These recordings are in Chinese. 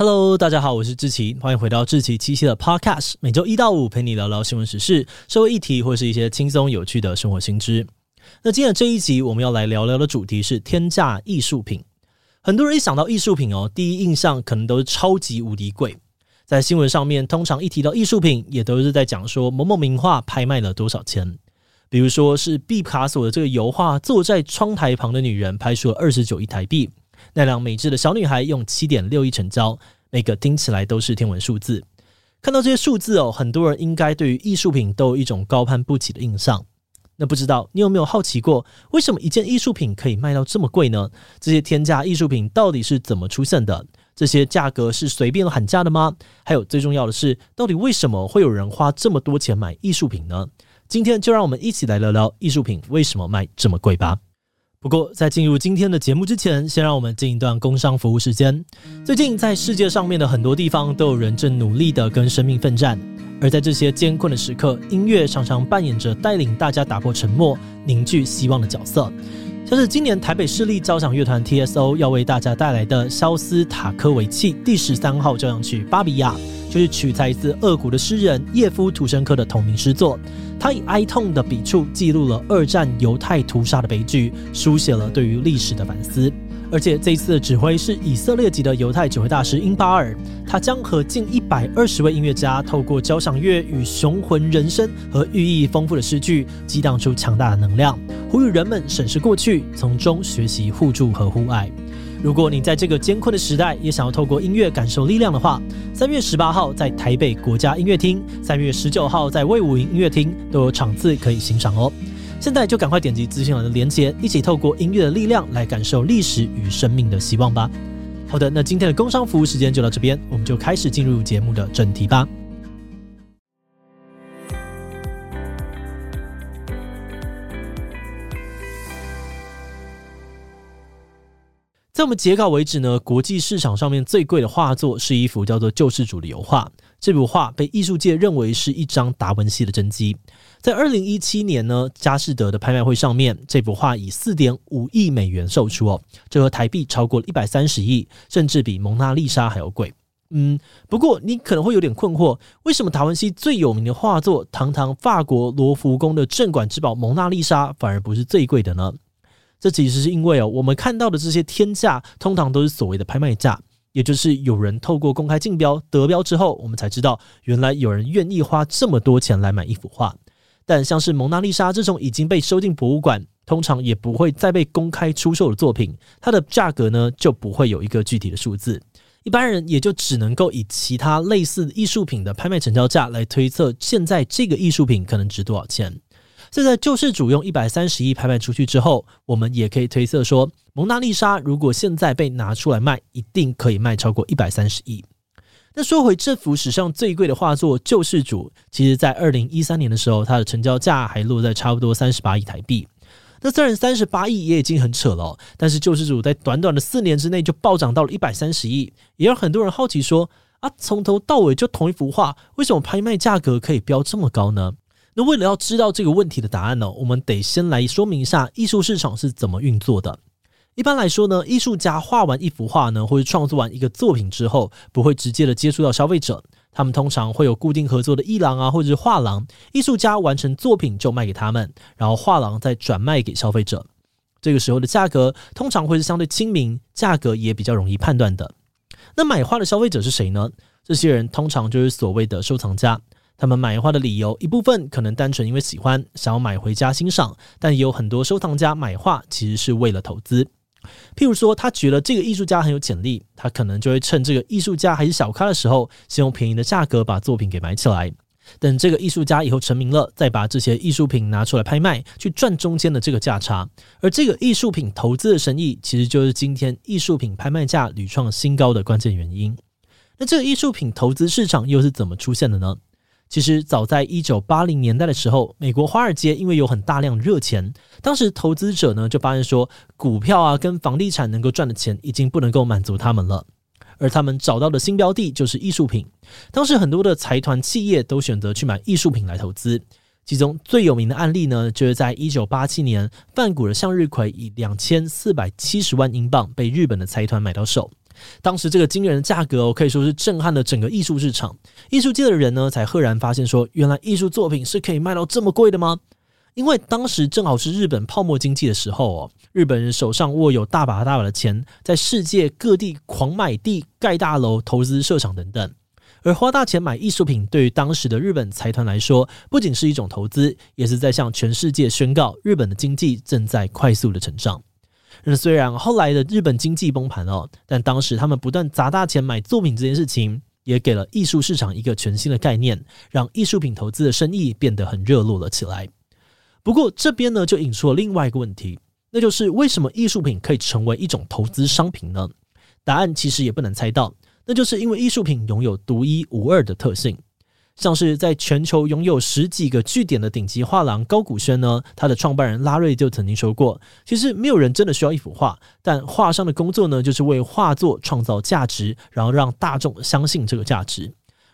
Hello，大家好，我是志奇，欢迎回到志奇七七的 Podcast，每周一到五陪你聊聊新闻时事、社会议题或是一些轻松有趣的生活新知。那今天的这一集我们要来聊聊的主题是天价艺术品。很多人一想到艺术品哦，第一印象可能都是超级无敌贵。在新闻上面，通常一提到艺术品，也都是在讲说某某名画拍卖了多少钱。比如说是毕卡索的这个油画《坐在窗台旁的女人》，拍出了二十九亿台币。那辆美智的小女孩用七点六亿成交，每个听起来都是天文数字。看到这些数字哦，很多人应该对于艺术品都有一种高攀不起的印象。那不知道你有没有好奇过，为什么一件艺术品可以卖到这么贵呢？这些天价艺术品到底是怎么出现的？这些价格是随便喊价的吗？还有最重要的是，到底为什么会有人花这么多钱买艺术品呢？今天就让我们一起来聊聊艺术品为什么卖这么贵吧。不过，在进入今天的节目之前，先让我们进一段工商服务时间。最近，在世界上面的很多地方，都有人正努力的跟生命奋战。而在这些艰困的时刻，音乐常常扮演着带领大家打破沉默、凝聚希望的角色。像是今年台北市立交响乐团 TSO 要为大家带来的肖斯塔科维奇第十三号交响曲《巴比亚》，就是取材自俄国的诗人叶夫图申科的同名诗作。他以哀痛的笔触记录了二战犹太屠杀的悲剧，书写了对于历史的反思。而且这一次的指挥是以色列籍的犹太指挥大师英巴尔，他将和近一百二十位音乐家，透过交响乐与雄浑人生和寓意丰富的诗句，激荡出强大的能量，呼吁人们审视过去，从中学习互助和互爱。如果你在这个艰困的时代也想要透过音乐感受力量的话，三月十八号在台北国家音乐厅，三月十九号在魏武营音乐厅都有场次可以欣赏哦。现在就赶快点击资讯栏的链接，一起透过音乐的力量来感受历史与生命的希望吧。好的，那今天的工商服务时间就到这边，我们就开始进入节目的正题吧。在我们截稿为止呢，国际市场上面最贵的画作是一幅叫做《救世主》的油画。这幅画被艺术界认为是一张达文西的真迹。在二零一七年呢，佳士得的拍卖会上面，这幅画以四点五亿美元售出哦，这和台币超过了一百三十亿，甚至比蒙娜丽莎还要贵。嗯，不过你可能会有点困惑，为什么达文西最有名的画作，堂堂法国罗浮宫的镇馆之宝蒙娜丽莎，反而不是最贵的呢？这其实是因为哦，我们看到的这些天价，通常都是所谓的拍卖价，也就是有人透过公开竞标得标之后，我们才知道原来有人愿意花这么多钱来买一幅画。但像是蒙娜丽莎这种已经被收进博物馆，通常也不会再被公开出售的作品，它的价格呢就不会有一个具体的数字，一般人也就只能够以其他类似艺术品的拍卖成交价来推测现在这个艺术品可能值多少钱。现在救世主用一百三十亿拍卖出去之后，我们也可以推测说，蒙娜丽莎如果现在被拿出来卖，一定可以卖超过一百三十亿。那说回这幅史上最贵的画作《救世主》，其实在二零一三年的时候，它的成交价还落在差不多三十八亿台币。那虽然三十八亿也已经很扯了，但是《救世主》在短短的四年之内就暴涨到了一百三十亿，也让很多人好奇说：啊，从头到尾就同一幅画，为什么拍卖价格可以飙这么高呢？那为了要知道这个问题的答案呢，我们得先来说明一下艺术市场是怎么运作的。一般来说呢，艺术家画完一幅画呢，或者创作完一个作品之后，不会直接的接触到消费者，他们通常会有固定合作的艺廊啊，或者是画廊。艺术家完成作品就卖给他们，然后画廊再转卖给消费者。这个时候的价格通常会是相对亲民，价格也比较容易判断的。那买画的消费者是谁呢？这些人通常就是所谓的收藏家。他们买画的理由，一部分可能单纯因为喜欢，想要买回家欣赏，但也有很多收藏家买画其实是为了投资。譬如说，他觉得这个艺术家很有潜力，他可能就会趁这个艺术家还是小咖的时候，先用便宜的价格把作品给买起来。等这个艺术家以后成名了，再把这些艺术品拿出来拍卖，去赚中间的这个价差。而这个艺术品投资的生意，其实就是今天艺术品拍卖价屡创新高的关键原因。那这个艺术品投资市场又是怎么出现的呢？其实早在一九八零年代的时候，美国华尔街因为有很大量热钱，当时投资者呢就发现说，股票啊跟房地产能够赚的钱已经不能够满足他们了，而他们找到的新标的就是艺术品。当时很多的财团企业都选择去买艺术品来投资，其中最有名的案例呢，就是在一九八七年，梵谷的向日葵以两千四百七十万英镑被日本的财团买到手。当时这个惊人的价格哦，可以说是震撼了整个艺术市场。艺术界的人呢，才赫然发现说，原来艺术作品是可以卖到这么贵的吗？因为当时正好是日本泡沫经济的时候哦，日本人手上握有大把大把的钱，在世界各地狂买地、盖大楼、投资设厂等等。而花大钱买艺术品，对于当时的日本财团来说，不仅是一种投资，也是在向全世界宣告日本的经济正在快速的成长。那虽然后来的日本经济崩盘了，但当时他们不断砸大钱买作品这件事情，也给了艺术市场一个全新的概念，让艺术品投资的生意变得很热络了起来。不过这边呢，就引出了另外一个问题，那就是为什么艺术品可以成为一种投资商品呢？答案其实也不难猜到，那就是因为艺术品拥有独一无二的特性。像是在全球拥有十几个据点的顶级画廊高古轩呢，他的创办人拉瑞就曾经说过，其实没有人真的需要一幅画，但画商的工作呢，就是为画作创造价值，然后让大众相信这个价值。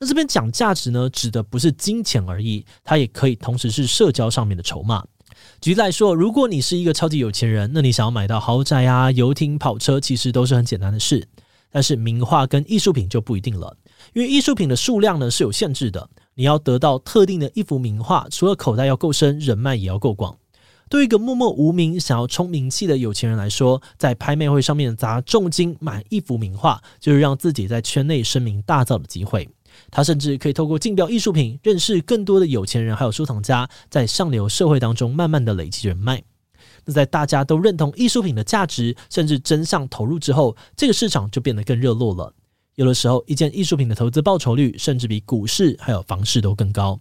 那这边讲价值呢，指的不是金钱而已，它也可以同时是社交上面的筹码。举例来说，如果你是一个超级有钱人，那你想要买到豪宅啊、游艇、跑车，其实都是很简单的事。但是名画跟艺术品就不一定了。因为艺术品的数量呢是有限制的，你要得到特定的一幅名画，除了口袋要够深，人脉也要够广。对于一个默默无名、想要冲名气的有钱人来说，在拍卖会上面砸重金买一幅名画，就是让自己在圈内声名大噪的机会。他甚至可以透过竞标艺术品，认识更多的有钱人还有收藏家，在上流社会当中慢慢的累积人脉。那在大家都认同艺术品的价值，甚至真相投入之后，这个市场就变得更热络了。有的时候，一件艺术品的投资报酬率甚至比股市还有房市都更高。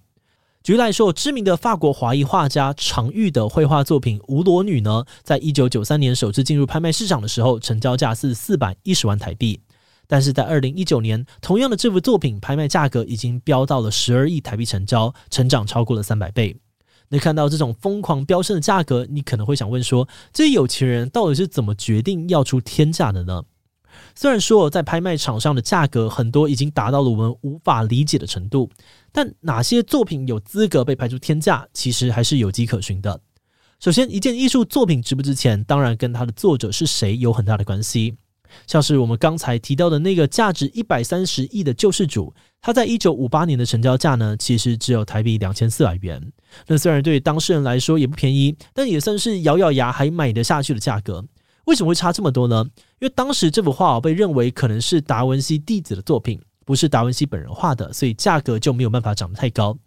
举例来说，知名的法国华裔画家常玉的绘画作品《吴罗女》呢，在一九九三年首次进入拍卖市场的时候，成交价是四百一十万台币。但是在二零一九年，同样的这幅作品拍卖价格已经飙到了十二亿台币成交，成长超过了三百倍。那看到这种疯狂飙升的价格，你可能会想问说，这些有钱人到底是怎么决定要出天价的呢？虽然说在拍卖场上的价格很多已经达到了我们无法理解的程度，但哪些作品有资格被拍出天价，其实还是有迹可循的。首先，一件艺术作品值不值钱，当然跟它的作者是谁有很大的关系。像是我们刚才提到的那个价值一百三十亿的救世主，它在一九五八年的成交价呢，其实只有台币两千四百元。那虽然对当事人来说也不便宜，但也算是咬咬牙还买得下去的价格。为什么会差这么多呢？因为当时这幅画被认为可能是达文西弟子的作品，不是达文西本人画的，所以价格就没有办法涨得太高。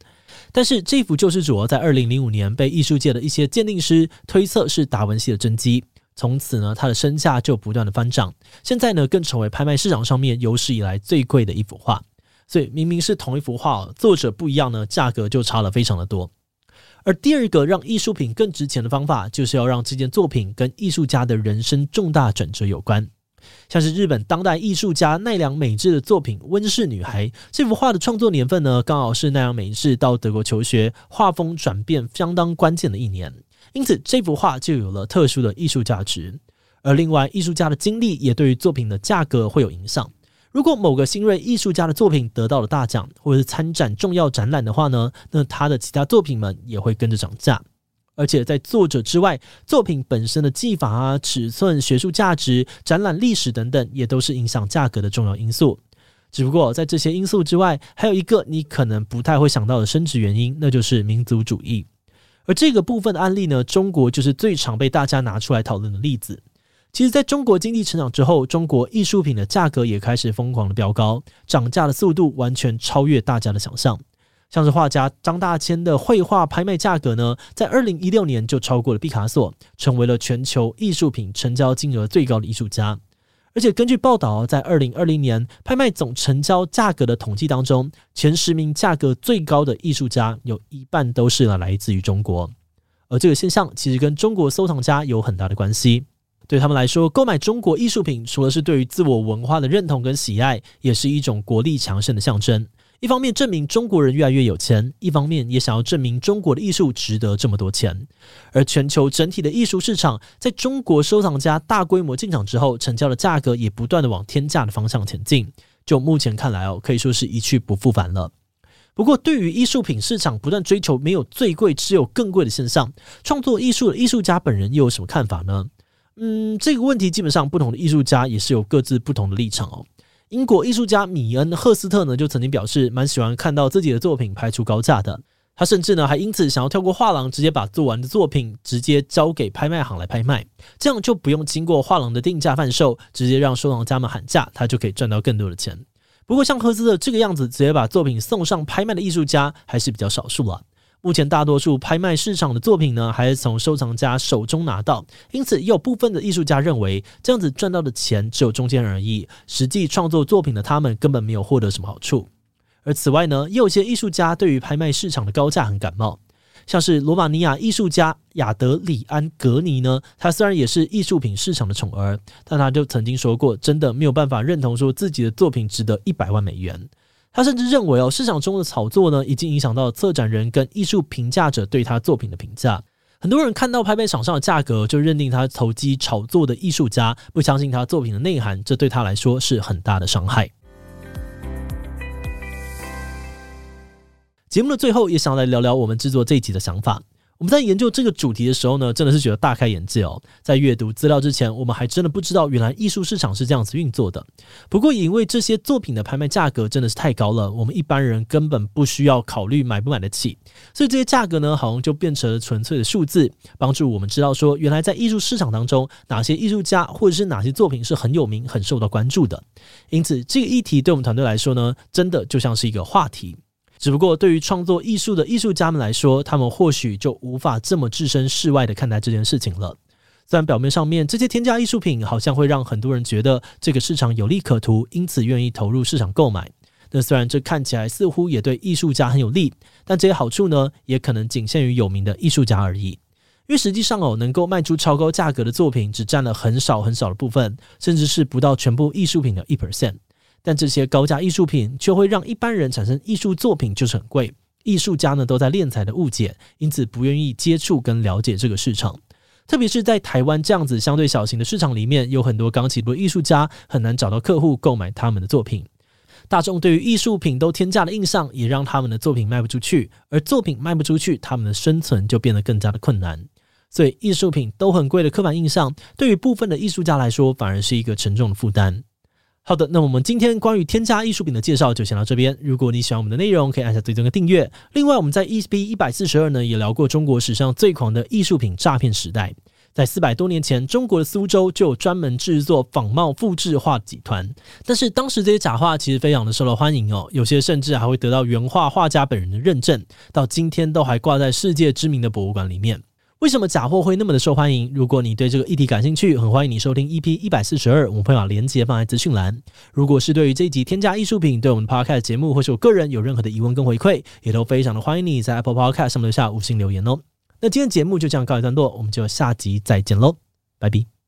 但是这幅救世主在二零零五年被艺术界的一些鉴定师推测是达文西的真迹，从此呢，他的身价就不断的翻涨，现在呢更成为拍卖市场上面有史以来最贵的一幅画。所以明明是同一幅画，作者不一样呢，价格就差了非常的多。而第二个让艺术品更值钱的方法，就是要让这件作品跟艺术家的人生重大转折有关。像是日本当代艺术家奈良美智的作品《温室女孩》，这幅画的创作年份呢，刚好是奈良美智到德国求学，画风转变相当关键的一年，因此这幅画就有了特殊的艺术价值。而另外，艺术家的经历也对于作品的价格会有影响。如果某个新锐艺术家的作品得到了大奖，或者是参展重要展览的话呢，那他的其他作品们也会跟着涨价。而且在作者之外，作品本身的技法啊、尺寸、学术价值、展览历史等等，也都是影响价格的重要因素。只不过在这些因素之外，还有一个你可能不太会想到的升值原因，那就是民族主义。而这个部分的案例呢，中国就是最常被大家拿出来讨论的例子。其实，在中国经济成长之后，中国艺术品的价格也开始疯狂的飙高，涨价的速度完全超越大家的想象。像是画家张大千的绘画拍卖价格呢，在二零一六年就超过了毕卡索，成为了全球艺术品成交金额最高的艺术家。而且根据报道，在二零二零年拍卖总成交价格的统计当中，前十名价格最高的艺术家有一半都是来自于中国。而这个现象其实跟中国收藏家有很大的关系。对他们来说，购买中国艺术品，除了是对于自我文化的认同跟喜爱，也是一种国力强盛的象征。一方面证明中国人越来越有钱，一方面也想要证明中国的艺术值得这么多钱。而全球整体的艺术市场，在中国收藏家大规模进场之后，成交的价格也不断的往天价的方向前进。就目前看来哦，可以说是一去不复返了。不过，对于艺术品市场不断追求没有最贵，只有更贵的现象，创作艺术的艺术家本人又有什么看法呢？嗯，这个问题基本上不同的艺术家也是有各自不同的立场哦。英国艺术家米恩·赫斯特呢，就曾经表示蛮喜欢看到自己的作品拍出高价的。他甚至呢还因此想要跳过画廊，直接把做完的作品直接交给拍卖行来拍卖，这样就不用经过画廊的定价贩售，直接让收藏家们喊价，他就可以赚到更多的钱。不过像赫斯特这个样子直接把作品送上拍卖的艺术家还是比较少数了。目前大多数拍卖市场的作品呢，还是从收藏家手中拿到，因此也有部分的艺术家认为这样子赚到的钱只有中间而已，实际创作作品的他们根本没有获得什么好处。而此外呢，也有些艺术家对于拍卖市场的高价很感冒，像是罗马尼亚艺术家亚德里安·格尼呢，他虽然也是艺术品市场的宠儿，但他就曾经说过，真的没有办法认同说自己的作品值得一百万美元。他甚至认为哦，市场中的炒作呢，已经影响到策展人跟艺术评价者对他作品的评价。很多人看到拍卖场上的价格，就认定他投机炒作的艺术家，不相信他作品的内涵，这对他来说是很大的伤害。节目的最后，也想来聊聊我们制作这一集的想法。我们在研究这个主题的时候呢，真的是觉得大开眼界哦。在阅读资料之前，我们还真的不知道原来艺术市场是这样子运作的。不过，因为这些作品的拍卖价格真的是太高了，我们一般人根本不需要考虑买不买得起，所以这些价格呢，好像就变成了纯粹的数字，帮助我们知道说，原来在艺术市场当中，哪些艺术家或者是哪些作品是很有名、很受到关注的。因此，这个议题对我们团队来说呢，真的就像是一个话题。只不过，对于创作艺术的艺术家们来说，他们或许就无法这么置身事外的看待这件事情了。虽然表面上面这些天价艺术品好像会让很多人觉得这个市场有利可图，因此愿意投入市场购买。那虽然这看起来似乎也对艺术家很有利，但这些好处呢，也可能仅限于有名的艺术家而已。因为实际上哦，能够卖出超高价格的作品，只占了很少很少的部分，甚至是不到全部艺术品的一 percent。但这些高价艺术品却会让一般人产生艺术作品就是很贵，艺术家呢都在敛财的误解，因此不愿意接触跟了解这个市场。特别是在台湾这样子相对小型的市场里面，有很多刚起步艺术家很难找到客户购买他们的作品。大众对于艺术品都天价的印象，也让他们的作品卖不出去，而作品卖不出去，他们的生存就变得更加的困难。所以艺术品都很贵的刻板印象，对于部分的艺术家来说，反而是一个沉重的负担。好的，那我们今天关于天价艺术品的介绍就先到这边。如果你喜欢我们的内容，可以按下最终的订阅。另外，我们在 E B 一百四十二呢也聊过中国史上最狂的艺术品诈骗时代。在四百多年前，中国的苏州就有专门制作仿冒复制画集团，但是当时这些假画其实非常的受到欢迎哦，有些甚至还会得到原画画家本人的认证，到今天都还挂在世界知名的博物馆里面。为什么假货会那么的受欢迎？如果你对这个议题感兴趣，很欢迎你收听 EP 一百四十二，我们会把链接放在资讯栏。如果是对于这一集添加艺术品，对我们的 Podcast 节目或是我个人有任何的疑问跟回馈，也都非常的欢迎你在 Apple Podcast 上面留下五星留言哦。那今天节目就这样告一段落，我们就下集再见喽，拜拜。